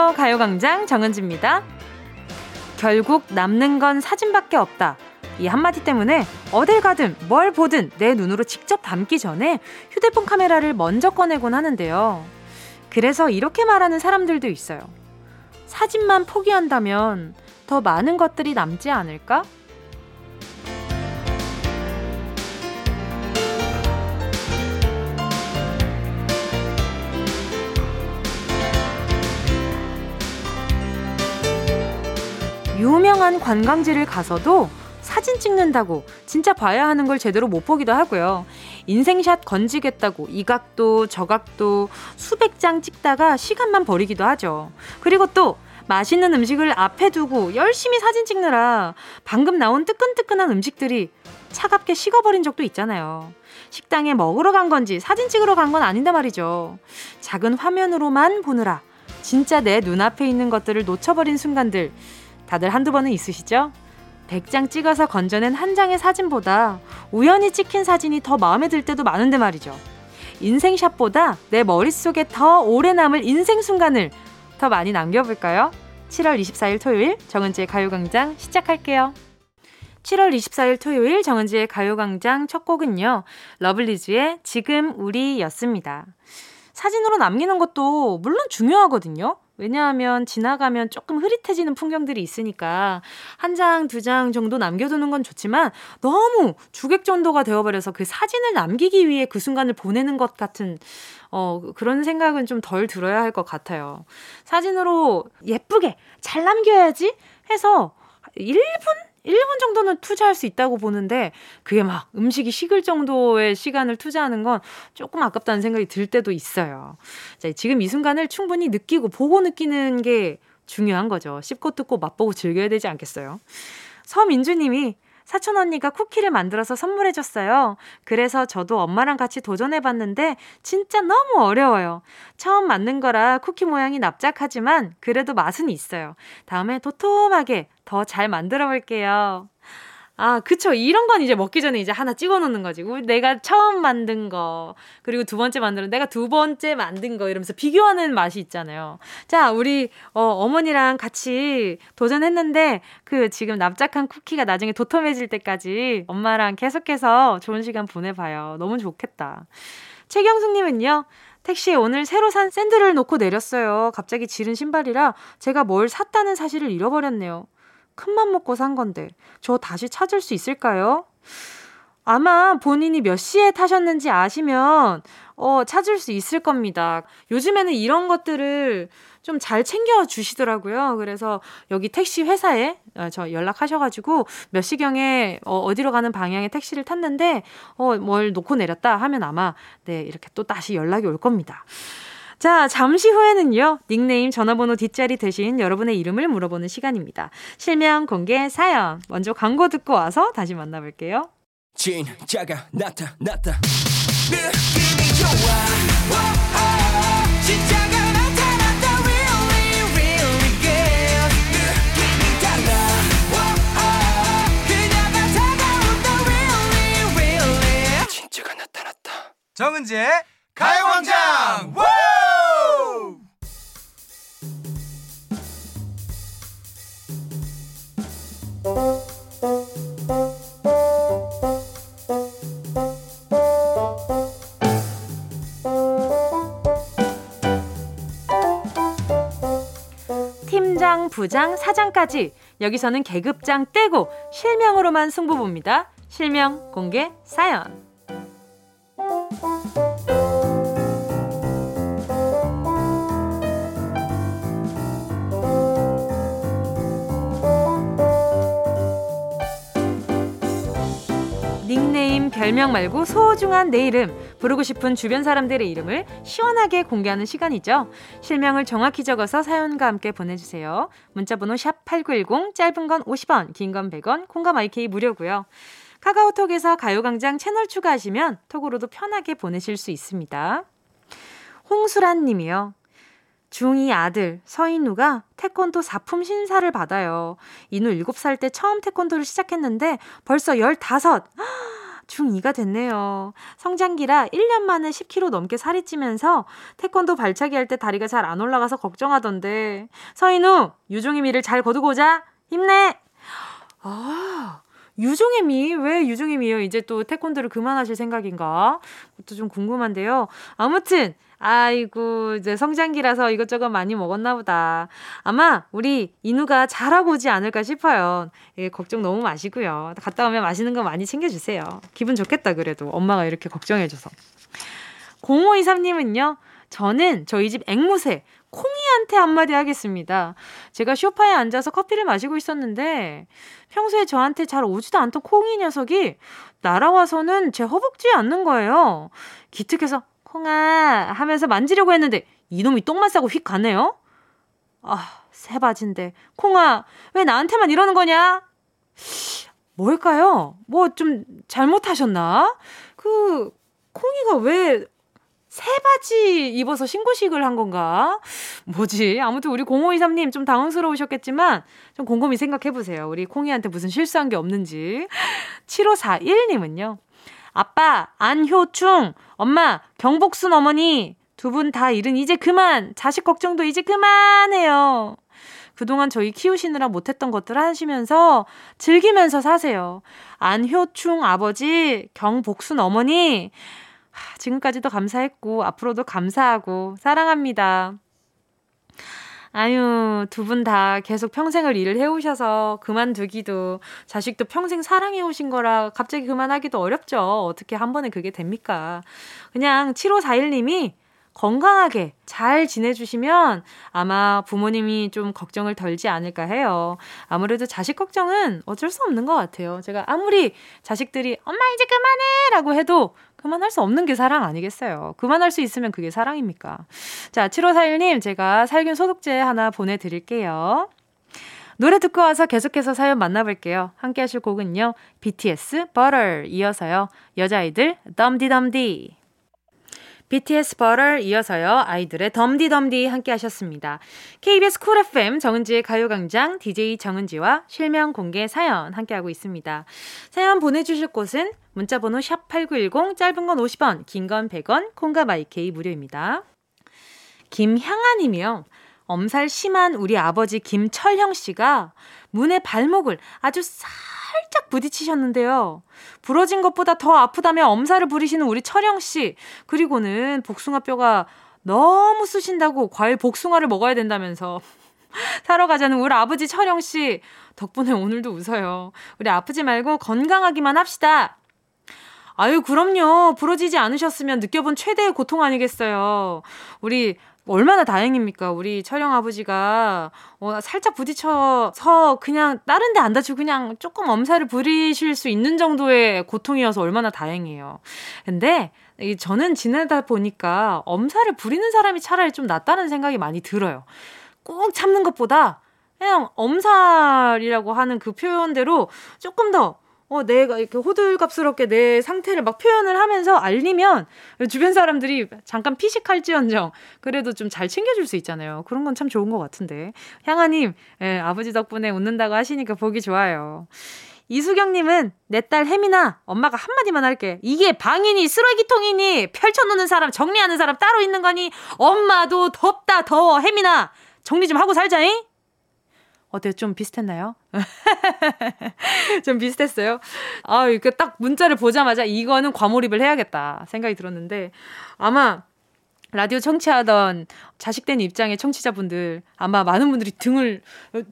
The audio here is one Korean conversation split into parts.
안녕하세요. 가요광장 정은지입니다. 결국 남는 건 사진밖에 없다. 이 한마디 때문에 어딜 가든 뭘 보든 내 눈으로 직접 담기 전에 휴대폰 카메라를 먼저 꺼내곤 하는데요. 그래서 이렇게 말하는 사람들도 있어요. 사진만 포기한다면 더 많은 것들이 남지 않을까? 유명한 관광지를 가서도 사진 찍는다고 진짜 봐야 하는 걸 제대로 못 보기도 하고요. 인생샷 건지겠다고 이 각도 저 각도 수백 장 찍다가 시간만 버리기도 하죠. 그리고 또 맛있는 음식을 앞에 두고 열심히 사진 찍느라 방금 나온 뜨끈뜨끈한 음식들이 차갑게 식어버린 적도 있잖아요. 식당에 먹으러 간 건지 사진 찍으러 간 건 아닌데 말이죠. 작은 화면으로만 보느라 진짜 내 눈앞에 있는 것들을 놓쳐버린 순간들 다들 한두 번은 있으시죠? 100장 찍어서 건져낸 한 장의 사진보다 우연히 찍힌 사진이 더 마음에 들 때도 많은데 말이죠. 인생샷보다 내 머릿속에 더 오래 남을 인생 순간을 더 많이 남겨볼까요? 7월 24일 토요일 정은지의 가요광장 시작할게요. 7월 24일 토요일 정은지의 가요광장 첫 곡은요. 러블리즈의 지금 우리였습니다. 사진으로 남기는 것도 물론 중요하거든요. 왜냐하면 지나가면 조금 흐릿해지는 풍경들이 있으니까 한 장, 두 장 정도 남겨두는 건 좋지만 너무 주객 정도가 되어버려서 그 사진을 남기기 위해 그 순간을 보내는 것 같은 어, 그런 생각은 좀 덜 들어야 할 것 같아요. 사진으로 예쁘게 잘 남겨야지 해서 1분? 1분 정도는 투자할 수 있다고 보는데 그게 막 음식이 식을 정도의 시간을 투자하는 건 조금 아깝다는 생각이 들 때도 있어요. 자, 지금 이 순간을 충분히 느끼고 보고 느끼는 게 중요한 거죠. 씹고 뜯고 맛보고 즐겨야 되지 않겠어요? 서민주님이 사촌 언니가 쿠키를 만들어서 선물해줬어요. 그래서 저도 엄마랑 같이 도전해봤는데 진짜 너무 어려워요. 처음 만든 거라 쿠키 모양이 납작하지만 그래도 맛은 있어요. 다음에 도톰하게 더 잘 만들어 볼게요. 아, 그쵸. 이런 건 이제 먹기 전에 이제 하나 찍어 놓는 거지. 내가 처음 만든 거, 그리고 두 번째 만드는 내가 두 번째 만든 거 이러면서 비교하는 맛이 있잖아요. 자, 우리 어, 어머니랑 같이 도전했는데 그 지금 납작한 쿠키가 나중에 도톰해질 때까지 엄마랑 계속해서 좋은 시간 보내봐요. 너무 좋겠다. 최경숙님은요. 택시에 오늘 새로 산 샌들을 놓고 내렸어요. 갑자기 지른 신발이라 제가 뭘 샀다는 사실을 잃어버렸네요. 큰맘 먹고 산 건데 저 다시 찾을 수 있을까요? 아마 본인이 몇 시에 타셨는지 아시면 어, 찾을 수 있을 겁니다. 요즘에는 이런 것들을 좀 잘 챙겨 주시더라고요. 그래서 여기 택시 회사에 어, 저 연락하셔가지고 몇 시경에 어, 어디로 가는 방향의 택시를 탔는데 어, 뭘 놓고 내렸다 하면 아마 네 이렇게 또 다시 연락이 올 겁니다. 자, 잠시 후에는요, 닉네임 전화번호 뒷자리 대신 여러분의 이름을 물어보는 시간입니다. 실명 공개 사연. 먼저 광고 듣고 와서 다시 만나볼게요. 진짜가 나타났다. 느낌이 좋아. 오, 오, 진짜가 나타났다. Really, really good. 느낌이 달라. 오, 오, 그녀가 다가온다. Really, really. 진짜가 나타났다. 정은지의 가요광장! 팀 부장, 사장까지 여기서는 계급장 떼고 실명으로만 승부 봅니다. 실명 공개 사연. 별명 말고 소중한 내 이름, 부르고 싶은 주변 사람들의 이름을 시원하게 공개하는 시간이죠. 실명을 정확히 적어서 사연과 함께 보내주세요. 문자번호 샵 8910, 짧은 건 50원, 긴 건 100원, 콩감 IK 무료고요. 카카오톡에서 가요광장 채널 추가하시면 톡으로도 편하게 보내실 수 있습니다. 홍수란 님이요. 중2 아들 서인우가 태권도 사품 신사를 받아요. 인우 7살 때 처음 태권도를 시작했는데 벌써 15. 중2가 됐네요. 성장기라 1년 만에 10kg 넘게 살이 찌면서 태권도 발차기 할 때 다리가 잘 안 올라가서 걱정하던데. 서인우, 유종의 미를 잘 거두고 오자. 힘내! 아, 유종의 미? 왜 유종의 미요? 이제 또 태권도를 그만하실 생각인가? 그것도 좀 궁금한데요. 아무튼, 아이고, 이제 성장기라서 이것저것 많이 먹었나 보다. 아마 우리 인우가 잘하고 오지 않을까 싶어요. 예, 걱정 너무 마시고요. 갔다 오면 맛있는 거 많이 챙겨주세요. 기분 좋겠다, 그래도. 엄마가 이렇게 걱정해줘서. 0523님은요, 저는 저희 집 앵무새, 콩이한테 한마디 하겠습니다. 제가 쇼파에 앉아서 커피를 마시고 있었는데 평소에 저한테 잘 오지도 않던 콩이 녀석이 날아와서는 제 허벅지에 앉는 거예요. 기특해서 콩아 하면서 만지려고 했는데 이놈이 똥만 싸고 휙 가네요. 아, 새바진데. 콩아, 왜 나한테만 이러는 거냐? 뭘까요? 뭐 좀 잘못하셨나? 그 콩이가 왜 새 바지 입어서 신고식을 한 건가? 뭐지? 아무튼 우리 0523님 좀 당황스러우셨겠지만 좀 곰곰이 생각해 보세요. 우리 콩이한테 무슨 실수한 게 없는지. 7541님은요. 아빠, 안효충, 엄마, 경복순 어머니, 두 분 다 일은 이제 그만! 자식 걱정도 이제 그만해요! 그동안 저희 키우시느라 못했던 것들 하시면서 즐기면서 사세요. 안효충 아버지, 경복순 어머니, 지금까지도 감사했고, 앞으로도 감사하고, 사랑합니다. 아유, 두 분 다 계속 평생을 일을 해오셔서 그만두기도, 자식도 평생 사랑해오신 거라 갑자기 그만하기도 어렵죠. 어떻게 한 번에 그게 됩니까? 그냥 7541님이 건강하게 잘 지내주시면 아마 부모님이 좀 걱정을 덜지 않을까 해요. 아무래도 자식 걱정은 어쩔 수 없는 것 같아요. 제가 아무리 자식들이 엄마 이제 그만해! 라고 해도 그만할 수 없는 게 사랑 아니겠어요. 그만할 수 있으면 그게 사랑입니까? 자, 7541님, 제가 살균 소독제 하나 보내드릴게요. 노래 듣고 와서 계속해서 사연 만나볼게요. 함께 하실 곡은요. BTS Butter 이어서요. 여자아이들 덤디덤디. BTS Butter 이어서요. 아이들의 덤디덤디 함께 하셨습니다. KBS 쿨 FM 정은지의 가요광장 DJ 정은지와 실명 공개 사연 함께 하고 있습니다. 사연 보내주실 곳은 문자번호 샵8910 짧은 건 50원, 긴 건 100원, 콩과 마이케이 무료입니다. 김향아님이요. 엄살 심한 우리 아버지 김철형 씨가 문에 발목을 아주 살짝 부딪히셨는데요. 부러진 것보다 더 아프다며 엄살을 부리시는 우리 철형 씨. 그리고는 복숭아 뼈가 너무 쑤신다고 과일 복숭아를 먹어야 된다면서 사러 가자는 우리 아버지 철형 씨. 덕분에 오늘도 웃어요. 우리 아프지 말고 건강하기만 합시다. 아유, 그럼요. 부러지지 않으셨으면 느껴본 최대의 고통 아니겠어요. 우리 얼마나 다행입니까? 우리 철영 아버지가 어, 살짝 부딪혀서 그냥 다른 데 안 다치고 그냥 조금 엄살을 부리실 수 있는 정도의 고통이어서 얼마나 다행이에요. 근데 저는 지내다 보니까 엄살을 부리는 사람이 차라리 좀 낫다는 생각이 많이 들어요. 꼭 참는 것보다 그냥 엄살이라고 하는 그 표현대로 조금 더 어, 내가 이렇게 호들갑스럽게 내 상태를 막 표현을 하면서 알리면 주변 사람들이 잠깐 피식할지언정 그래도 좀 잘 챙겨줄 수 있잖아요. 그런 건 참 좋은 것 같은데. 향아님, 예, 아버지 덕분에 웃는다고 하시니까 보기 좋아요. 이수경님은 내 딸 혜민아 엄마가 한마디만 할게 이게 방이니 쓰레기통이니 펼쳐놓는 사람 정리하는 사람 따로 있는 거니 엄마도 덥다 더워 혜민아 정리 좀 하고 살자잉 어때요? 좀 비슷했나요? 좀 비슷했어요? 아, 이렇게 딱 문자를 보자마자 이거는 과몰입을 해야겠다 생각이 들었는데 아마 라디오 청취하던 자식된 입장의 청취자분들 아마 많은 분들이 등을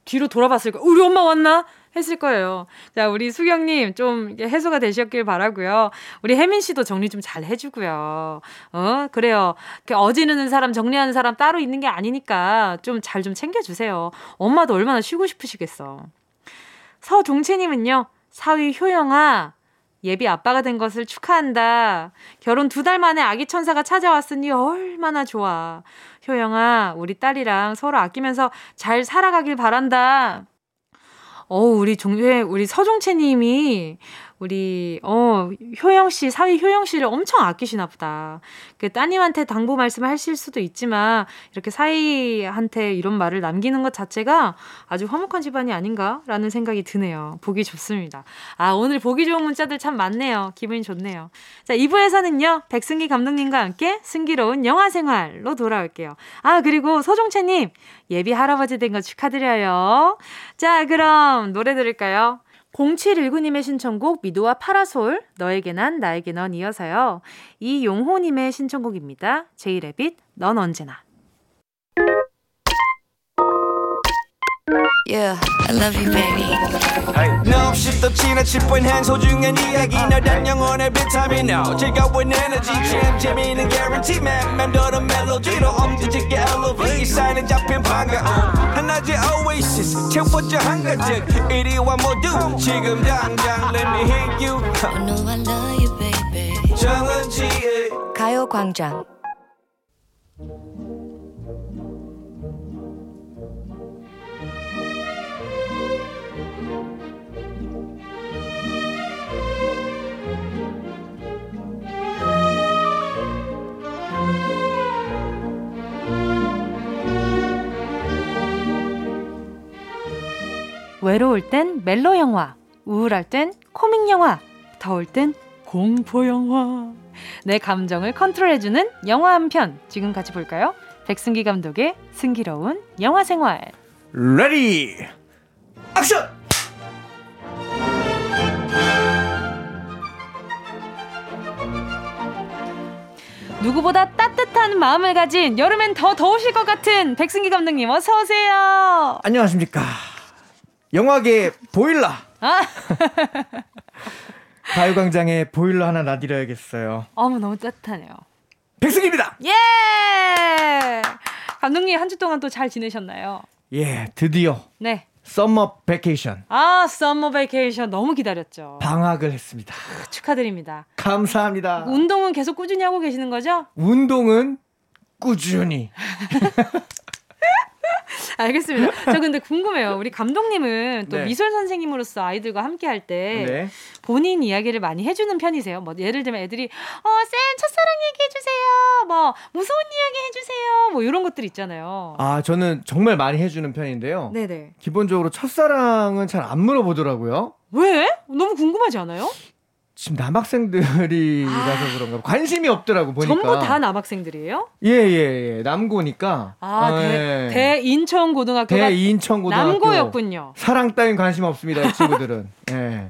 뒤로 돌아봤을 거예요. 우리 엄마 왔나? 했을 거예요. 자, 우리 수경님 좀 해소가 되셨길 바라고요. 우리 혜민 씨도 정리 좀 잘 해주고요. 어, 그래요. 어지르는 사람, 정리하는 사람 따로 있는 게 아니니까 좀 잘좀 좀 챙겨주세요. 엄마도 얼마나 쉬고 싶으시겠어. 서종채님은요, 사위 효영아, 예비 아빠가 된 것을 축하한다. 결혼 두 달 만에 아기 천사가 찾아왔으니 얼마나 좋아. 효영아, 우리 딸이랑 서로 아끼면서 잘 살아가길 바란다. 어, 우리 종회, 우리 서종채 님이 우리 어 효영 씨 사위 효영 씨를 엄청 아끼시나 보다. 그 따님한테 당부 말씀을 하실 수도 있지만 이렇게 사위한테 이런 말을 남기는 것 자체가 아주 화목한 집안이 아닌가라는 생각이 드네요. 보기 좋습니다. 아 오늘 보기 좋은 문자들 참 많네요. 기분이 좋네요. 자 2부에서는요 백승기 감독님과 함께 승기로운 영화 생활로 돌아올게요. 아 그리고 서종채님 예비 할아버지 된 거 축하드려요. 자 그럼 노래 들을까요? 0719님의 신청곡 미도와 파라솔 너에게 난 나에게 넌 이어서요. 이용호님의 신청곡입니다. 제이레빗 넌 언제나 Yeah, I love you, baby. No 없이 또 지나칠 뻔한 소중한 이야기. 너란 영혼의 비타민. O 즐거운 에너지. 참 재미있는 guarantee man. 맘대로 멜로디로 엄지짓게 elevate 이 사인에 잡힌 반가움. 하나의 oasis. 채워져 한가득 이리와 모두. 지금 당장 let me hit you. I know I love you, baby. 정은지의 가요광장. 외로울 땐 멜로 영화, 우울할 땐 코믹 영화, 더울 땐 공포 영화. 내 감정을 컨트롤해주는 영화 한 편 지금 같이 볼까요? 백승기 감독의 승기로운 영화 생활. Ready action 누구보다 따뜻한 마음을 가진 여름엔 더 더우실 것 같은 백승기 감독님 어서 오세요. 안녕하십니까 영화계 보일러 아, 가요광장에 보일러 하나 놔드려야겠어요 어머 너무 따뜻하네요. 백승기입니다 예. 감독님 한 주 동안 또 잘 지내셨나요? 예 드디어 네. summer vacation 아, summer vacation 너무 기다렸죠. 방학을 했습니다 축하드립니다. 감사합니다 운동은 계속 꾸준히 하고 계시는 거죠? 운동은 꾸준히 알겠습니다. 저 근데 궁금해요. 우리 감독님은 또 네. 미술 선생님으로서 아이들과 함께 할때 네. 본인 이야기를 많이 해주는 편이세요. 뭐 예를 들면 애들이 어 쌤 첫사랑 얘기해주세요. 뭐 무서운 이야기 해주세요. 뭐 이런 것들 있잖아요. 아 저는 정말 많이 해주는 편인데요 네네. 기본적으로 첫사랑은 잘 안 물어보더라고요 왜? 너무 궁금하지 않아요? 지금 남학생들이라서 그런가 관심이 없더라고 보니까 전부 다 남학생들이에요? 예예예 남고니까 아, 대, 예. 대 인천 고등학교가 대인천 고등학교 남고였군요. 사랑 따윈 관심 없습니다 이 친구들은 예.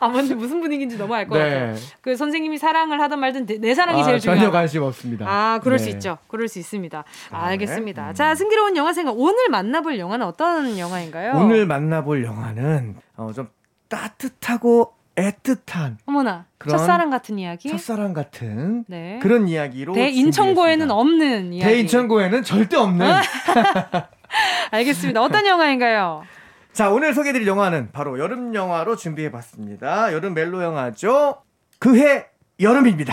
아, 근데 무슨 분위기인지 너무 알것 네. 같아요. 그 선생님이 사랑을 하든 말든 내, 내 사랑이 아, 제일 전혀 중요하다. 관심 없습니다 아, 그럴 수 네. 있죠. 그럴 수 있습니다. 아, 알겠습니다. 네. 자, 승기로운 영화 생각. 오늘 만나볼 영화는 어떤 영화인가요? 오늘 만나볼 영화는 어, 좀 따뜻하고 애틋한 어머나, 첫사랑 같은 이야기. 첫사랑 같은 네. 그런 이야기로 대인천고에는. 없는 이야기. 대인천고에는 절대 없는 알겠습니다. 어떤 영화인가요? 자 오늘 소개해드릴 영화는 바로 여름 영화로 준비해봤습니다 여름 멜로 영화죠 그해 여름입니다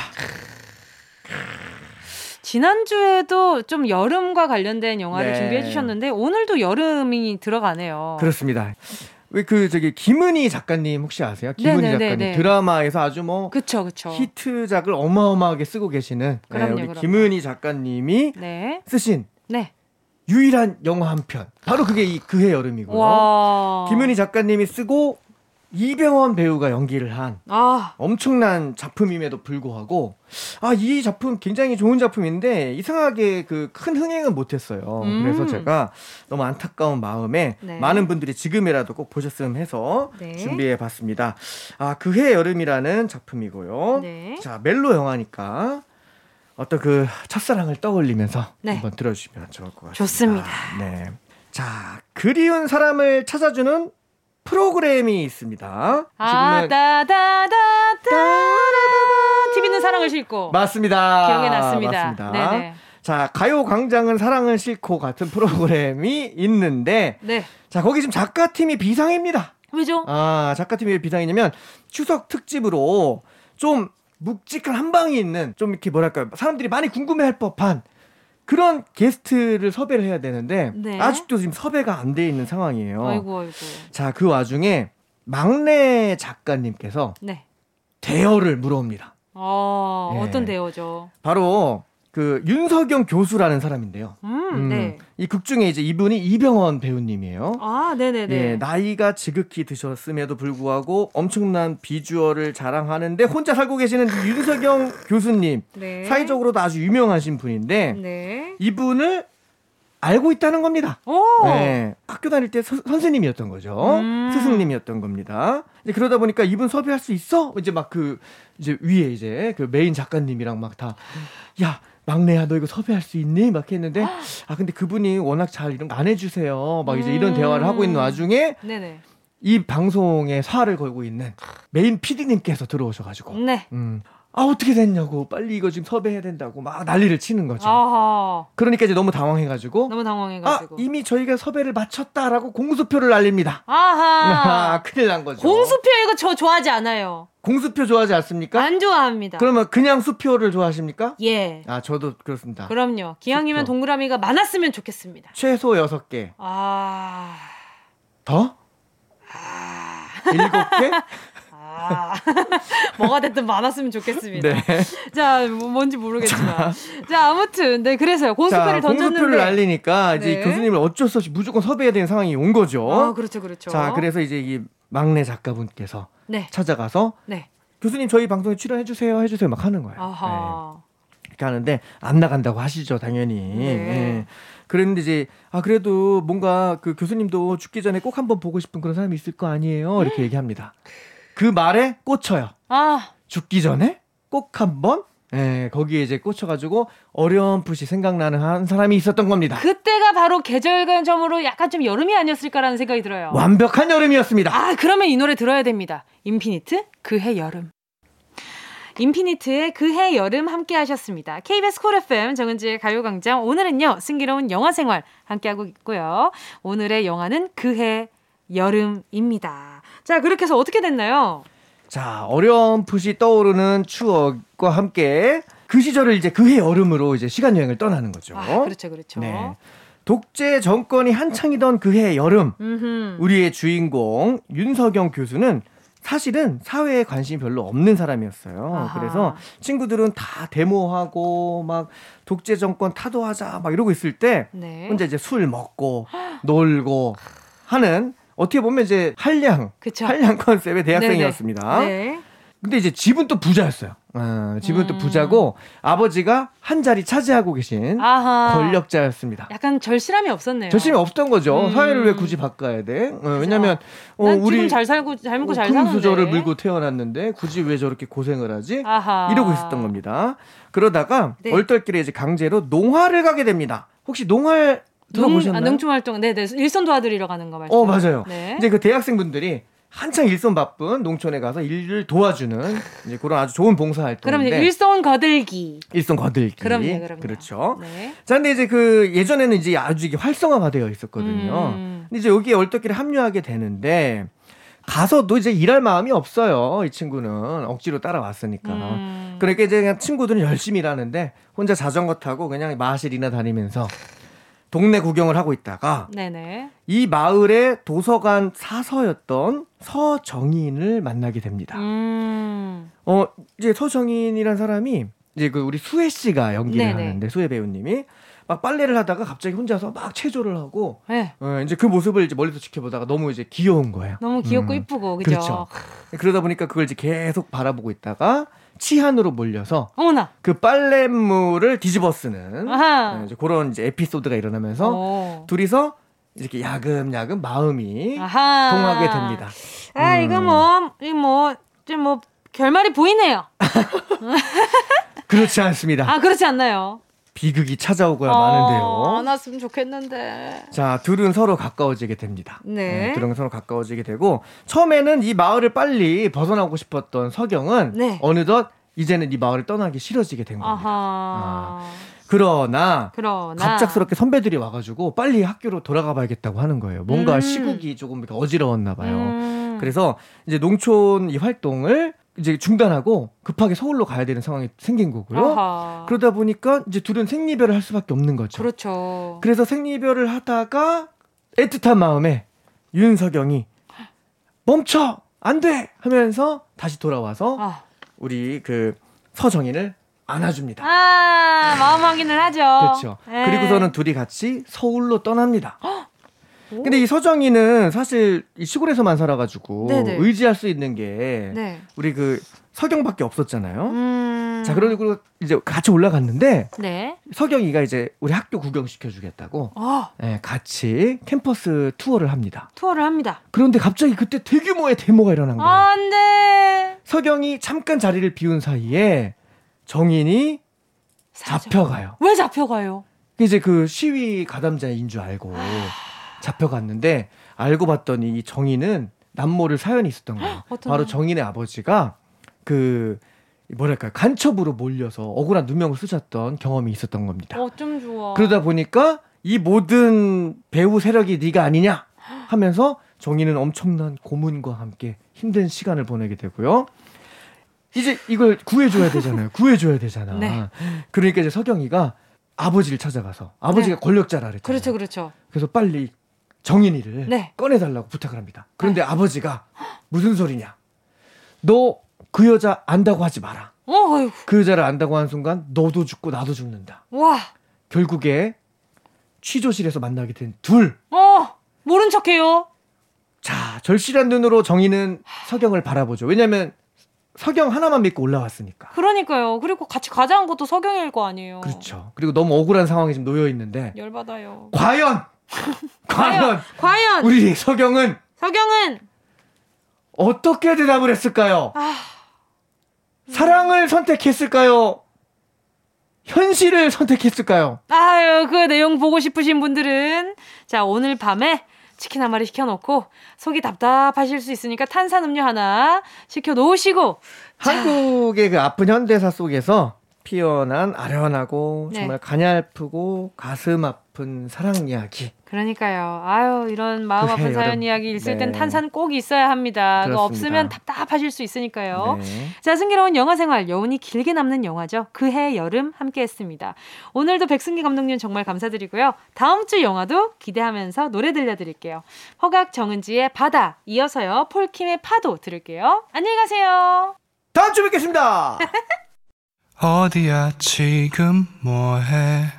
지난주에도 좀 여름과 관련된 영화를 네. 준비해 주셨는데 오늘도 여름이 들어가네요. 그렇습니다 왜 그 저기 김은희 작가님 혹시 아세요? 김은희 네네네네. 작가님 드라마에서 아주 뭐 그쵸, 그쵸. 히트작을 어마어마하게 쓰고 계시는 네, 그럼요, 우리 그럼요. 김은희 작가님이 네. 쓰신 네. 유일한 영화 한 편. 바로 그게 이 그해 여름이고요. 와. 김은희 작가님이 쓰고 이병헌 배우가 연기를 한 아, 엄청난 작품임에도 불구하고 아 이 작품 굉장히 좋은 작품인데 이상하게 그 큰 흥행은 못했어요. 음. 그래서 제가 너무 안타까운 마음에 네. 많은 분들이 지금이라도 꼭 보셨으면 해서 네. 준비해봤습니다. 아 그해 여름이라는 작품이고요. 네. 자 멜로 영화니까 어떤 그 첫사랑을 떠올리면서 네. 한번 들어주시면 좋을 것 같습니다. 좋습니다. 네. 자 그리운 사람을 찾아주는 프로그램이 있습니다. 아, 지금은 따다다다. TV는 사랑을 싣고. 맞습니다. 기억에 났습니다. 맞습니다. 네네. 자 가요 광장은 사랑을 싣고 같은 프로그램이 있는데 네. 자 거기 지금 작가팀이 비상입니다. 왜죠? 아 작가팀이 왜 비상이냐면 추석 특집으로 좀 묵직한 한 방이 있는 좀 이렇게 뭐랄까요 사람들이 많이 궁금해 할 법한 그런 게스트를 섭외를 해야 되는데 네. 아직도 지금 섭외가 안 돼 있는 상황이에요. 아이고, 아이고. 자 그 와중에 막내 작가님께서 네. 대여를 물어옵니다. 어, 예. 어떤 대어죠? 바로 그 윤석영 교수라는 사람인데요. 음, 음, 네. 이극 중에 이제 이분이 이병헌 배우님이에요. 아, 네네네. 예, 나이가 지극히 드셨음에도 불구하고 엄청난 비주얼을 자랑하는데 혼자 살고 계시는 이 윤석영 교수님 네. 사회적으로도 아주 유명하신 분인데 네. 이분을 알고 있다는 겁니다. 오! 네, 학교 다닐 때 서- 선생님이었던 거죠. 음. 스승님이었던 겁니다. 이제 그러다 보니까 이분 섭외할 수 있어? 이제 막 그 이제 위에 이제 그 메인 작가님이랑 막 다 야 막내야 너 이거 섭외할 수 있니? 막 했는데 아 근데 그분이 워낙 잘 이런 거 안 해주세요. 막 이제 이런 음. 대화를 하고 있는 와중에 네네. 이 방송에 사활을 걸고 있는 메인 PD님께서 들어오셔가지고 네. 음. 아 어떻게 됐냐고 빨리 이거 지금 섭외해야 된다고 막 난리를 치는 거죠. 아하. 그러니까 이제 너무 당황해가지고 너무 아 당황해가지고. 이미 저희가 섭외를 마쳤다라고 공수표를 날립니다. 아하. 아, 큰일 난 거죠. 공수표 이거 저 좋아하지 않아요. 공수표 좋아하지 않습니까? 안 좋아합니다. 그러면 그냥 수표를 좋아하십니까? 예. 아 저도 그렇습니다. 그럼요. 기왕이면 수표. 동그라미가 많았으면 좋겠습니다. 최소 6 개. 아. 더? 일곱 개? 아. 뭐가 됐든 많았으면 좋겠습니다. 네. 자, 뭐- 뭔지 모르겠지만. 자, 아무튼, 네, 그래서요. 공수표를 자, 던졌는데. 공수표를 날리니까 이제 네. 교수님을 어쩔 수 없이 무조건 섭외해야 되는 상황이 온 거죠. 아, 그렇죠, 그렇죠. 자, 그래서 이제 이 막내 작가분께서 네, 찾아가서 네. 교수님 저희 방송에 출연해 주세요, 해 주세요 막 하는 거예요. 네. 아하. 이렇게 하는데 안 나간다고 하시죠, 당연히. 네. 예. 그랬는데 이제 아 그래도 뭔가 그 교수님도 죽기 전에 꼭 한번 보고 싶은 그런 사람이 있을 거 아니에요, 이렇게 얘기합니다. 그 말에 꽂혀요. 아, 죽기 전에 꼭 한번 예, 거기에 이제 꽂혀가지고 어렴풋이 생각나는 한 사람이 있었던 겁니다. 그때가 바로 계절감점으로 약간 좀 여름이 아니었을까라는 생각이 들어요. 완벽한 여름이었습니다. 아, 그러면 이 노래 들어야 됩니다. 인피니트, 그해 여름. 인피니트의 그해 여름 함께 하셨습니다. KBS 콜 FM 정은지의 가요광장 오늘은요 승기로운 영화 생활 함께하고 있고요. 오늘의 영화는 그해 여름입니다. 자 그렇게 해서 어떻게 됐나요? 자, 어렴풋이 떠오르는 추억과 함께 그 시절을 이제 그해 여름으로 이제 시간 여행을 떠나는 거죠. 아 그렇죠 그렇죠. 네. 독재 정권이 한창이던 그해 여름 음흠. 우리의 주인공 윤석영 교수는 사실은 사회에 관심이 별로 없는 사람이었어요. 아하. 그래서 친구들은 다 데모하고 막 독재 정권 타도하자 막 이러고 있을 때 네. 혼자 이제 술 먹고 놀고 하는 어떻게 보면 이제 한량 그쵸. 한량 컨셉의 대학생이었습니다. 네. 근데 이제 집은 또 부자였어요. 어, 집은 또 음. 부자고 아버지가 한 자리 차지하고 계신 아하. 권력자였습니다. 약간 절실함이 없었네요. 절심이 없던 거죠. 음. 사회를 왜 굳이 바꿔야 돼? 어, 왜냐면 어, 난 우리 잘 살고 잘 먹고 잘금 사는데. 수저를 물고 태어났는데 굳이 왜 저렇게 고생을 하지? 아하. 이러고 있었던 겁니다. 그러다가 네. 얼떨결에 이제 강제로 농활을 가게 됩니다. 혹시 농활 농, 들어보셨나요? 아, 농촌 활동, 네네 일선 도와드리러 가는 거 말씀. 어 맞아요. 네. 이제 그 대학생분들이 한창 일손 바쁜 농촌에 가서 일을 도와주는 이제 그런 아주 좋은 봉사 그럼 활동인데 일선 거들기. 일손 거들기. 그럼요, 그럼요. 그렇죠. 네. 자, 근데 이제 그 예전에는 이제 아주 이게 활성화가 되어 있었거든요. 음. 근데 이제 여기에 얼떨결에 합류하게 되는데 가서도 이제 일할 마음이 없어요. 이 친구는 억지로 따라왔으니까. 음. 그러니까 이제 그냥 친구들은 열심히 일하는데 혼자 자전거 타고 그냥 마실이나 다니면서 동네 구경을 하고 있다가 네네. 이 마을의 도서관 사서였던 서정인을 만나게 됩니다. 음. 어 이제 서정인이란 사람이 이제 그 우리 수혜 씨가 연기를 네네. 하는데 수혜 배우님이 막 빨래를 하다가 갑자기 혼자서 막 체조를 하고 네. 어, 이제 그 모습을 이제 멀리서 지켜보다가 너무 이제 귀여운 거예요. 너무 귀엽고 음. 이쁘고 그죠? 그렇죠. 그러다 보니까 그걸 이제 계속 바라보고 있다가 치안으로 몰려서 어머나. 그 빨랫물을 뒤집어 쓰는 아하. 네, 이제 그런 이제 에피소드가 일어나면서 어. 둘이서 이렇게 야금야금 마음이 아하. 통하게 됩니다. 아 음. 이거 뭐이뭐좀뭐 결말이 보이네요. 그렇지 않습니다. 아 그렇지 않나요? 비극이 찾아오고야 어, 마는데요. 안 왔으면 좋겠는데. 자, 둘은 서로 가까워지게 됩니다. 네. 둘은 서로 가까워지게 되고 처음에는 이 마을을 빨리 벗어나고 싶었던 서경은 네. 어느덧 이제는 이 마을을 떠나기 싫어지게 된 겁니다. 아하. 그러나 그러나 갑작스럽게 선배들이 와가지고 빨리 학교로 돌아가 봐야겠다고 하는 거예요. 뭔가 음. 시국이 조금 어지러웠나 봐요. 음. 그래서 이제 농촌 이 활동을 이제 중단하고 급하게 서울로 가야 되는 상황이 생긴 거고요. 아하. 그러다 보니까 이제 둘은 생리별을 할 수밖에 없는 거죠. 그렇죠. 그래서 생리별을 하다가 애틋한 마음에 윤석영이 멈춰 안 돼 하면서 다시 돌아와서 아, 우리 그 서정인을 안아줍니다. 아 마음 확인을 하죠. 그렇죠. 예. 그리고서는 둘이 같이 서울로 떠납니다. 근데 이 서정이는 사실 이 시골에서만 살아가지고 네네. 의지할 수 있는 게 네. 우리 그 서경밖에 없었잖아요. 음. 자, 그러고 이제 같이 올라갔는데 네. 서경이가 이제 우리 학교 구경시켜 주겠다고 아, 예, 같이 캠퍼스 투어를 합니다. 투어를 합니다. 그런데 갑자기 그때 대규모의 데모가 일어난 거예요. 아, 안 돼. 서경이 잠깐 자리를 비운 사이에 정인이 사죠. 잡혀가요. 왜 잡혀가요? 이제 그 시위 가담자인 줄 알고 잡혀갔는데 알고 봤더니 이 정인은 남모를 사연이 있었던 거예요. 바로? 정인의 아버지가 그 뭐랄까 간첩으로 몰려서 억울한 누명을 쓰셨던 경험이 있었던 겁니다. 어쩜 좋아. 그러다 보니까 이 모든 배우 세력이 네가 아니냐 하면서 정인은 엄청난 고문과 함께 힘든 시간을 보내게 되고요. 이제 이걸 구해줘야 되잖아요. 구해줘야 되잖아. 네. 그러니까 이제 서경이가 아버지를 찾아가서 아버지가 네. 권력자라 그랬잖아요. 그렇죠, 그렇죠. 그래서 빨리 정인이를 네. 꺼내달라고 부탁을 합니다. 그런데 아버지가 무슨 소리냐? 너 그 여자 안다고 하지 마라. 어, 어휴. 그 여자를 안다고 한 순간 너도 죽고 나도 죽는다. 와. 결국에 취조실에서 만나게 된 둘. 어, 모른 척해요. 자, 절실한 눈으로 정희는 서경을 바라보죠. 왜냐면 서경 하나만 믿고 올라왔으니까. 그러니까요. 그리고 같이 가자한 것도 서경일 거 아니에요. 그렇죠. 그리고 너무 억울한 상황에 지금 놓여 있는데 열받아요. 과연 과연 과연 우리 서경은 서경은 어떻게 대답을 했을까요? 아, 사랑을 선택했을까요? 현실을 선택했을까요? 아유, 그 내용 보고 싶으신 분들은 자, 오늘 밤에 치킨 한 마리 시켜 놓고 속이 답답하실 수 있으니까 탄산음료 하나 시켜 놓으시고 한국의 그 아픈 현대사 속에서 피어난 아련하고 네. 정말 가냘프고 가슴 아픈 사랑 이야기. 그러니까요. 아유, 이런 마음 그래, 아픈 사연 여러분. 이야기 있을 땐 네. 탄산 꼭 있어야 합니다. 그거 그렇습니다. 없으면 답답하실 수 있으니까요. 네. 자, 승기로운 영화 생활, 여운이 길게 남는 영화죠. 그해 여름 함께 했습니다. 오늘도 백승기 감독님 정말 감사드리고요. 다음 주 영화도 기대하면서 노래 들려드릴게요. 허각 정은지의 바다, 이어서요. 폴킴의 파도 들을게요. 안녕히 가세요. 다음 주에 뵙겠습니다. 어디야 지금 뭐해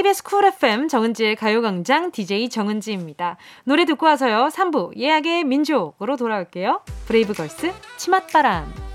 KBS 쿨 FM 정은지의 가요광장 DJ 정은지입니다. 노래 듣고 와서요. 3부 예약의 민족으로 돌아올게요. 브레이브걸스 치맛바람.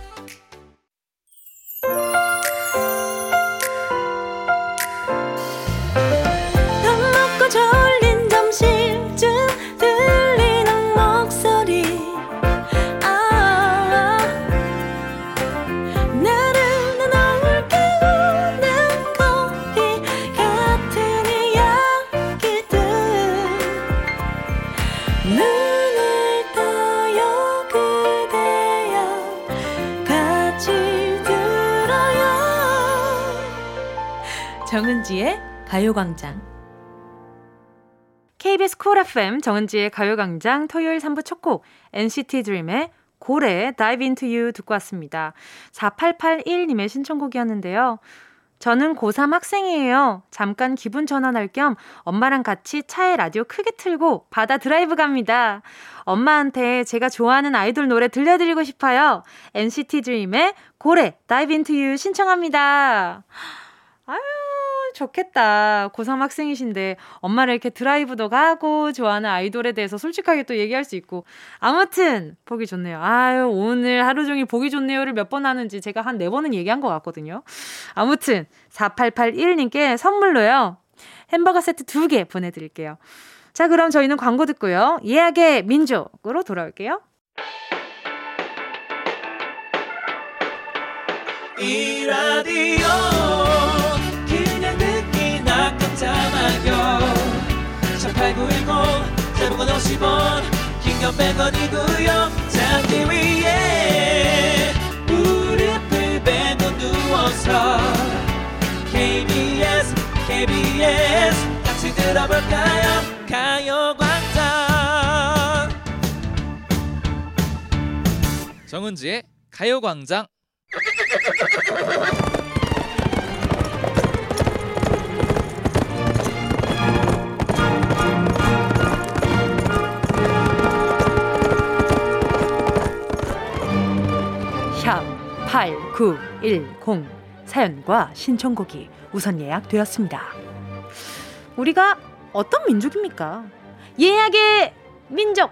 정은지의 가요광장. KBS 쿨 FM 정은지의 가요광장 토요일 3부 첫 곡 NCT 드림의 고래 Dive Into You 듣고 왔습니다. 4881님의 신청곡이었는데요. 저는 고3 학생이에요. 잠깐 기분 전환할 겸 엄마랑 같이 차에 라디오 크게 틀고 바다 드라이브 갑니다. 엄마한테 제가 좋아하는 아이돌 노래 들려드리고 싶어요. NCT 드림의 고래 Dive Into You 신청합니다. 아유, 좋겠다. 고3 학생이신데 엄마를 이렇게 드라이브도 가고 좋아하는 아이돌에 대해서 솔직하게 또 얘기할 수 있고. 아무튼 보기 좋네요. 아유, 오늘 하루 종일 보기 좋네요를 몇 번 하는지 제가 한 네 번은 얘기한 것 같거든요. 아무튼 4881님께 선물로요. 햄버거 세트 두 개 보내드릴게요. 자, 그럼 저희는 광고 듣고요. 예약의 민족으로 돌아올게요. 이 라디오 그냥 듣기나 깜짝마요 18910 대목원 방문 100원이고요? 잠기 위에 무릎을 베고 누워서 KBS KBS 같이 들어볼까요? 가요광장. 정은지의 가요광장 8910 사연과 신청곡이 우선 예약되었습니다. 우리가 어떤 민족입니까? 예약의 민족!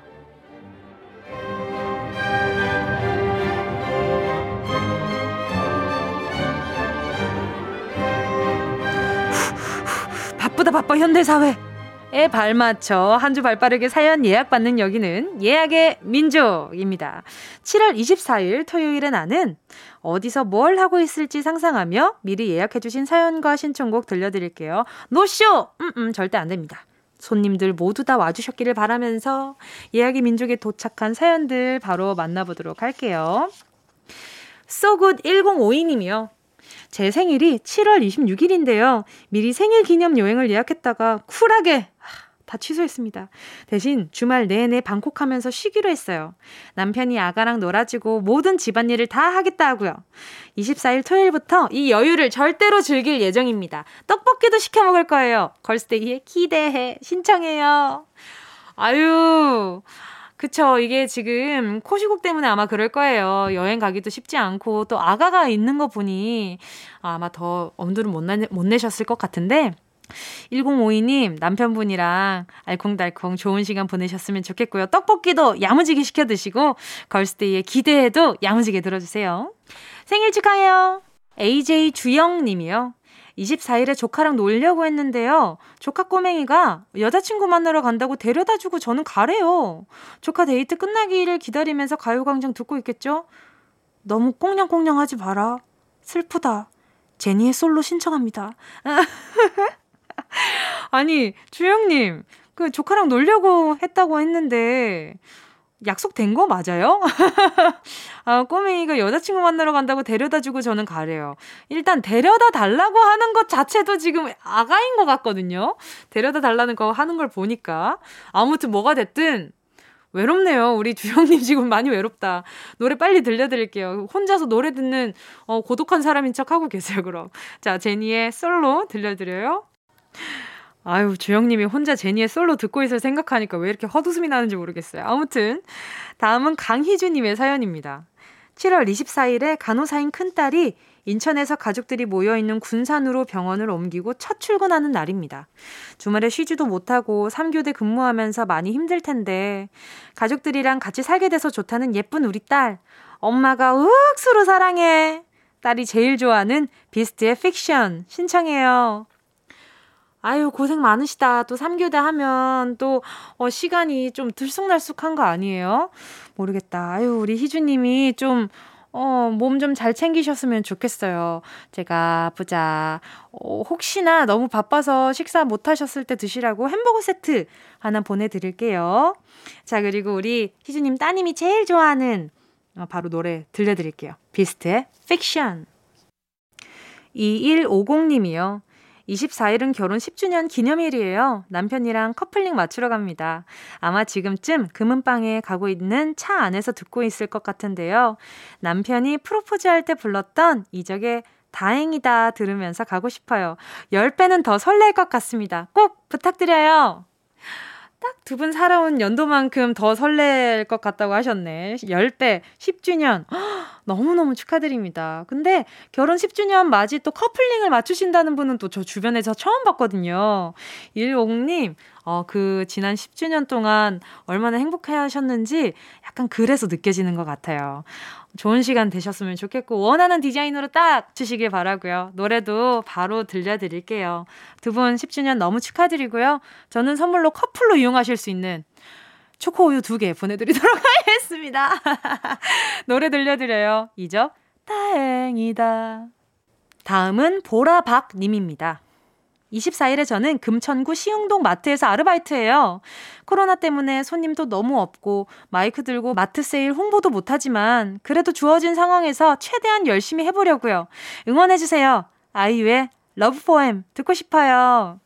바쁘다 바빠 현대사회 에 발맞춰 한 주 발빠르게 사연 예약받는 여기는 예약의 민족입니다. 7월 24일 토요일에 나는 어디서 뭘 하고 있을지 상상하며 미리 예약해주신 사연과 신청곡 들려드릴게요. 노쇼! 음, 음, 절대 안 됩니다. 손님들 모두 다 와주셨기를 바라면서 예약의 민족에 도착한 사연들 바로 만나보도록 할게요. 소굿 1052님이요. 제 생일이 7월 26일인데요. 미리 생일 기념 여행을 예약했다가 쿨하게 다 취소했습니다. 대신 주말 내내 방콕 하면서 쉬기로 했어요. 남편이 아가랑 놀아주고 모든 집안일을 다 하겠다 하고요. 24일 토요일부터 이 여유를 절대로 즐길 예정입니다. 떡볶이도 시켜 먹을 거예요. 걸스데이에 기대해. 신청해요. 아유. 그쵸. 이게 지금 코시국 때문에 아마 그럴 거예요. 여행 가기도 쉽지 않고 또 아가가 있는 거 보니 아마 더 엄두를 못, 내, 못 내셨을 것 같은데 1052님 남편분이랑 알콩달콩 좋은 시간 보내셨으면 좋겠고요. 떡볶이도 야무지게 시켜 드시고 걸스데이에 기대해도 야무지게 들어주세요. 생일 축하해요. AJ 주영 님이요. 24일에 조카랑 놀려고 했는데요. 조카 꼬맹이가 여자친구 만나러 간다고 데려다 주고 저는 가래요. 조카 데이트 끝나기를 기다리면서 가요광장 듣고 있겠죠? 너무 꽁냥꽁냥 하지 마라. 슬프다. 제니의 솔로 신청합니다. 아니, 주영님, 그 조카랑 놀려고 했다고 했는데, 약속된 거 맞아요? 아, 꼬맹이가 여자친구 만나러 간다고 데려다 주고 저는 가래요. 일단 데려다 달라고 하는 것 자체도 지금 아가인 것 같거든요. 데려다 달라는 거 하는 걸 보니까. 아무튼 뭐가 됐든, 외롭네요. 우리 주영님 지금 많이 외롭다. 노래 빨리 들려드릴게요. 혼자서 노래 듣는 어, 고독한 사람인 척 하고 계세요, 그럼. 자, 제니의 솔로 들려드려요. 아유, 주영님이 혼자 제니의 솔로 듣고 있을 생각하니까 왜 이렇게 헛웃음이 나는지 모르겠어요. 아무튼, 다음은 강희주님의 사연입니다. 7월 24일에 간호사인 큰딸이 인천에서 가족들이 모여있는 군산으로 병원을 옮기고 첫 출근하는 날입니다. 주말에 쉬지도 못하고 3교대 근무하면서 많이 힘들 텐데, 가족들이랑 같이 살게 돼서 좋다는 예쁜 우리 딸. 엄마가 윽수로 사랑해. 딸이 제일 좋아하는 비스트의 픽션 신청해요. 아유, 고생 많으시다. 또 3교대 하면 또, 어, 시간이 좀 들쑥날쑥한 거 아니에요? 모르겠다. 아유, 우리 희주님이 좀, 어, 몸 좀 잘 챙기셨으면 좋겠어요. 제가, 보자. 어, 혹시나 너무 바빠서 식사 못 하셨을 때 드시라고 햄버거 세트 하나 보내드릴게요. 자, 그리고 우리 희주님 따님이 제일 좋아하는, 어, 바로 노래 들려드릴게요. 비스트의 픽션. 2150님이요. 24일은 결혼 10주년 기념일이에요. 남편이랑 커플링 맞추러 갑니다. 아마 지금쯤 금은방에 가고 있는 차 안에서 듣고 있을 것 같은데요. 남편이 프로포즈 할 때 불렀던 이적의 다행이다 들으면서 가고 싶어요. 10배는 더 설렐 것 같습니다. 꼭 부탁드려요. 딱 두 분 살아온 연도만큼 더 설렐 것 같다고 하셨네. 10배, 10주년. 너무너무 축하드립니다. 근데 결혼 10주년 맞이 또 커플링을 맞추신다는 분은 또 저 주변에서 처음 봤거든요. 150님, 어, 그 지난 10주년 동안 얼마나 행복해 하셨는지 약간 그래서 느껴지는 것 같아요. 좋은 시간 되셨으면 좋겠고, 원하는 디자인으로 딱 주시길 바라고요 노래도 바로 들려드릴게요. 두 분 10주년 너무 축하드리고요. 저는 선물로 커플로 이용하실 수 있는 초코우유 두 개 보내드리도록 하겠습니다. 노래 들려드려요. 이적 다행이다. 다음은 보라박님입니다. 24일에 저는 금천구 시흥동 마트에서 아르바이트해요. 코로나 때문에 손님도 너무 없고 마이크 들고 마트 세일 홍보도 못하지만 그래도 주어진 상황에서 최대한 열심히 해보려고요. 응원해주세요. 아이유의 Love poem 듣고 싶어요.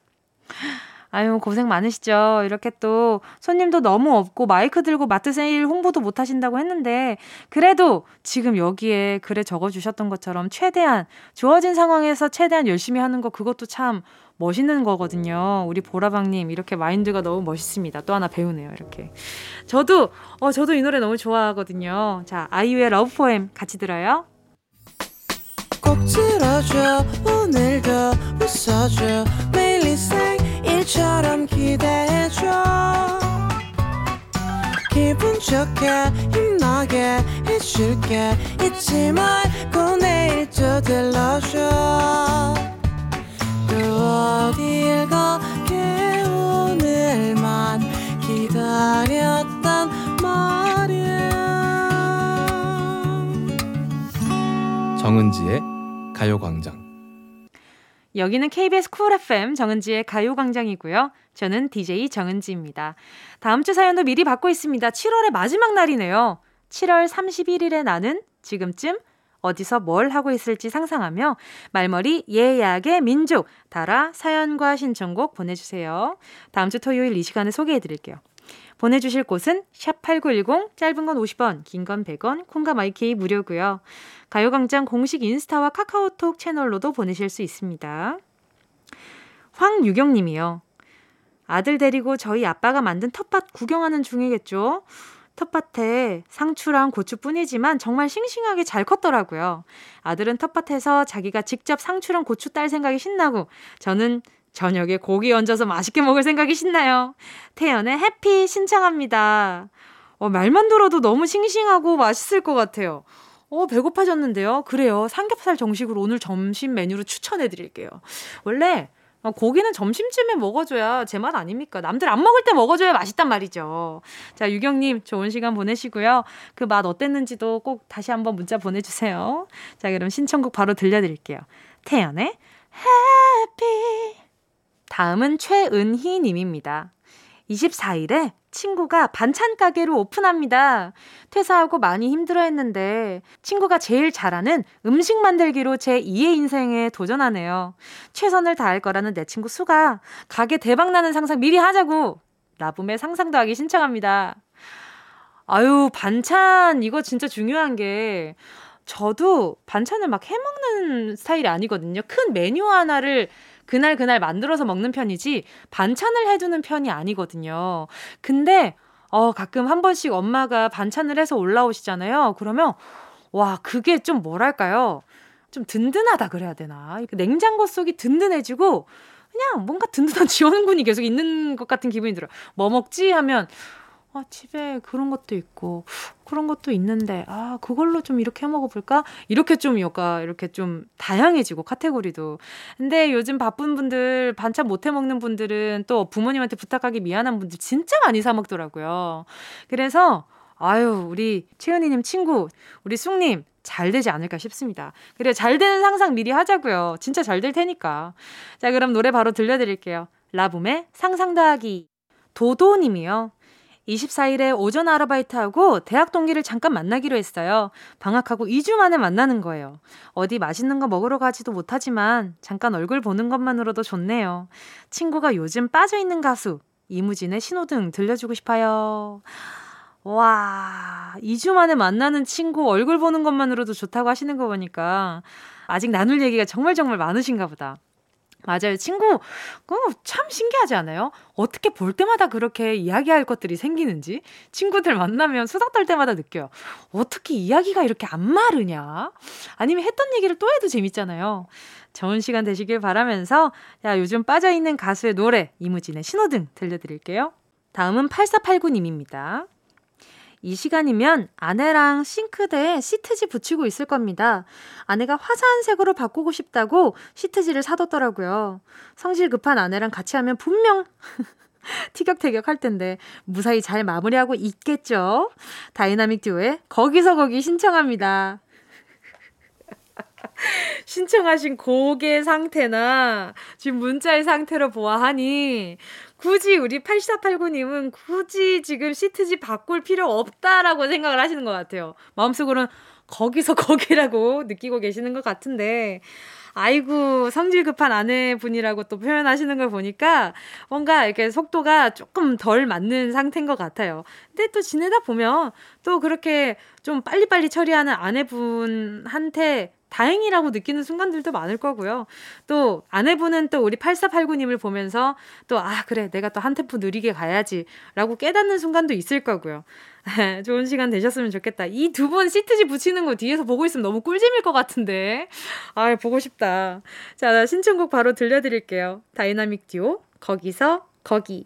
아유, 고생 많으시죠. 이렇게 또 손님도 너무 없고 마이크 들고 마트 세일 홍보도 못 하신다고 했는데 그래도 지금 여기에 글에 적어 주셨던 것처럼 최대한 주어진 상황에서 최대한 열심히 하는 거 그것도 참 멋있는 거거든요. 우리 보라방님 이렇게 마인드가 너무 멋있습니다. 또 하나 배우네요. 이렇게. 저도 어 저도 이 노래 너무 좋아하거든요. 자, 아이유의 Love Poem 같이 들어요. 꼭 들어줘 오늘도 웃어줘 매일 생일처럼 기대해줘 기분 좋게 힘나게 해줄게 잊지 말고 내일 또 들러줘 또 어딜 가게 오늘만 기다렸단 말이야 정은지의 가요광장 여기는 KBS 쿨 FM 정은지의 가요광장이고요. 저는 DJ 정은지입니다. 다음 주 사연도 미리 받고 있습니다. 7월의 마지막 날이네요. 7월 31일에 나는 지금쯤 어디서 뭘 하고 있을지 상상하며 말머리 예약의 민족 달아 사연과 신청곡 보내주세요. 다음 주 토요일 이 시간에 소개해드릴게요. 보내주실 곳은 샵8910 짧은 건 50원 긴 건 100원 콩과 마이케이 무료고요. 가요광장 공식 인스타와 카카오톡 채널로도 보내실 수 있습니다. 황유경 님이요. 아들 데리고 저희 아빠가 만든 텃밭 구경하는 중이겠죠? 텃밭에 상추랑 고추뿐이지만 정말 싱싱하게 잘 컸더라고요. 아들은 텃밭에서 자기가 직접 상추랑 고추 딸 생각이 신나고 저는 저녁에 고기 얹어서 맛있게 먹을 생각이 신나요. 태연의 해피 신청합니다. 어, 말만 들어도 너무 싱싱하고 맛있을 것 같아요. 어, 배고파졌는데요. 그래요. 삼겹살 정식으로 오늘 점심 메뉴로 추천해 드릴게요. 원래 어, 고기는 점심쯤에 먹어줘야 제 맛 아닙니까? 남들 안 먹을 때 먹어줘야 맛있단 말이죠. 자, 유경님, 좋은 시간 보내시고요. 그 맛 어땠는지도 꼭 다시 한번 문자 보내주세요. 자, 그럼 신청곡 바로 들려드릴게요. 태연의 해피. 다음은 최은희 님입니다. 24일에 친구가 반찬 가게를 오픈합니다. 퇴사하고 많이 힘들어 했는데 친구가 제일 잘하는 음식 만들기로 제 2의 인생에 도전하네요. 최선을 다할 거라는 내 친구 수가 가게 대박 나는 상상 미리 하자고 라붐의 상상도 하기 신청합니다. 아유, 반찬 이거 진짜 중요한 게 저도 반찬을 막 해먹는 스타일이 아니거든요. 큰 메뉴 하나를 그날 그날 만들어서 먹는 편이지 반찬을 해두는 편이 아니거든요. 근데 어 가끔 한 번씩 엄마가 반찬을 해서 올라오시잖아요. 그러면 와 그게 좀 뭐랄까요? 좀 든든하다 그래야 되나? 냉장고 속이 든든해지고 그냥 뭔가 든든한 지원군이 계속 있는 것 같은 기분이 들어요. 뭐 먹지 하면 아, 집에 그런 것도 있고, 그런 것도 있는데, 아, 그걸로 좀 이렇게 해 먹어볼까? 이렇게 좀, 여가, 이렇게 좀 다양해지고, 카테고리도. 근데 요즘 바쁜 분들, 반찬 못 해 먹는 분들은 또 부모님한테 부탁하기 미안한 분들 진짜 많이 사 먹더라고요. 그래서, 아유, 우리 채은이님 친구, 우리 쑥님, 잘 되지 않을까 싶습니다. 그래, 잘 되는 상상 미리 하자고요. 진짜 잘 될 테니까. 자, 그럼 노래 바로 들려드릴게요. 라붐의 상상 더하기. 도도님이요. 24일에 오전 아르바이트하고 대학 동기를 잠깐 만나기로 했어요. 방학하고 2주 만에 만나는 거예요. 어디 맛있는 거 먹으러 가지도 못하지만 잠깐 얼굴 보는 것만으로도 좋네요. 친구가 요즘 빠져있는 가수 이무진의 신호등 들려주고 싶어요. 와, 2주 만에 만나는 친구 얼굴 보는 것만으로도 좋다고 하시는 거 보니까 아직 나눌 얘기가 정말 정말 많으신가 보다. 맞아요. 친구, 그거 참 신기하지 않아요? 어떻게 볼 때마다 그렇게 이야기할 것들이 생기는지? 친구들 만나면 수다 떨 때마다 느껴요. 어떻게 이야기가 이렇게 안 마르냐? 아니면 했던 얘기를 또 해도 재밌잖아요. 좋은 시간 되시길 바라면서, 야, 요즘 빠져있는 가수의 노래, 이무진의 신호등 들려드릴게요. 다음은 8489님입니다. 이 시간이면 아내랑 싱크대에 시트지 붙이고 있을 겁니다. 아내가 화사한 색으로 바꾸고 싶다고 시트지를 사뒀더라고요. 성질 급한 아내랑 같이 하면 분명 티격태격 할 텐데 무사히 잘 마무리하고 있겠죠? 다이나믹 듀오의 거기서 거기 신청합니다. 신청하신 곡의 상태나 지금 문자의 상태로 보아하니 굳이 우리 8489님은 굳이 지금 시트지 바꿀 필요 없다라고 생각을 하시는 것 같아요. 마음속으로는 거기서 거기라고 느끼고 계시는 것 같은데 아이고 성질 급한 아내분이라고 또 표현하시는 걸 보니까 뭔가 이렇게 속도가 조금 덜 맞는 상태인 것 같아요. 근데 또 지내다 보면 또 그렇게 좀 빨리빨리 처리하는 아내분한테 다행이라고 느끼는 순간들도 많을 거고요. 또 아내분은 또 우리 8489님을 보면서 또 아 그래 내가 또 한 템포 느리게 가야지 라고 깨닫는 순간도 있을 거고요. 좋은 시간 되셨으면 좋겠다. 이 두 분 시트지 붙이는 거 뒤에서 보고 있으면 너무 꿀잼일 것 같은데. 아 보고 싶다. 자 신청곡 바로 들려드릴게요. 다이나믹 듀오 거기서 거기.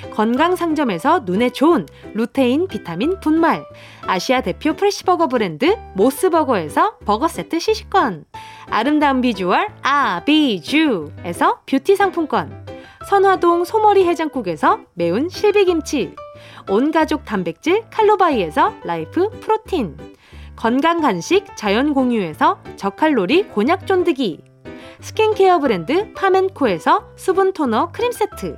건강 상점에서 눈에 좋은 루테인 비타민 분말, 아시아 대표 fresh버거 브랜드 모스버거에서 버거 세트 시식권, 아름다운 비주얼 아비주에서 뷰티 상품권, 선화동 소머리 해장국에서 매운 실비김치, 온가족 단백질 칼로바이에서 라이프 프로틴, 건강 간식 자연 공유에서 저칼로리 곤약 쫀득이, 스킨케어 브랜드 파멘코에서 수분 토너 크림 세트,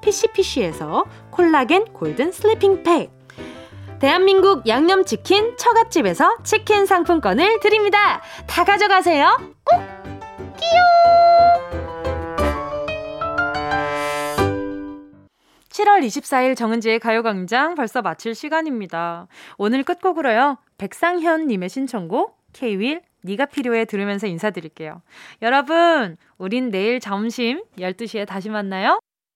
피시피시에서 콜라겐 golden sleeping 팩, 대한민국 양념치킨 처갓집에서 치킨 상품권을 드립니다. 다 가져가세요. 꼭! 끼용! 7월 24일 정은지의 가요광장 벌써 마칠 시간입니다. 오늘 끝곡으로요. 백상현님의 신청곡 K-윌 네가 필요해 들으면서 인사드릴게요. 여러분, 우린 내일 점심 12시에 다시 만나요.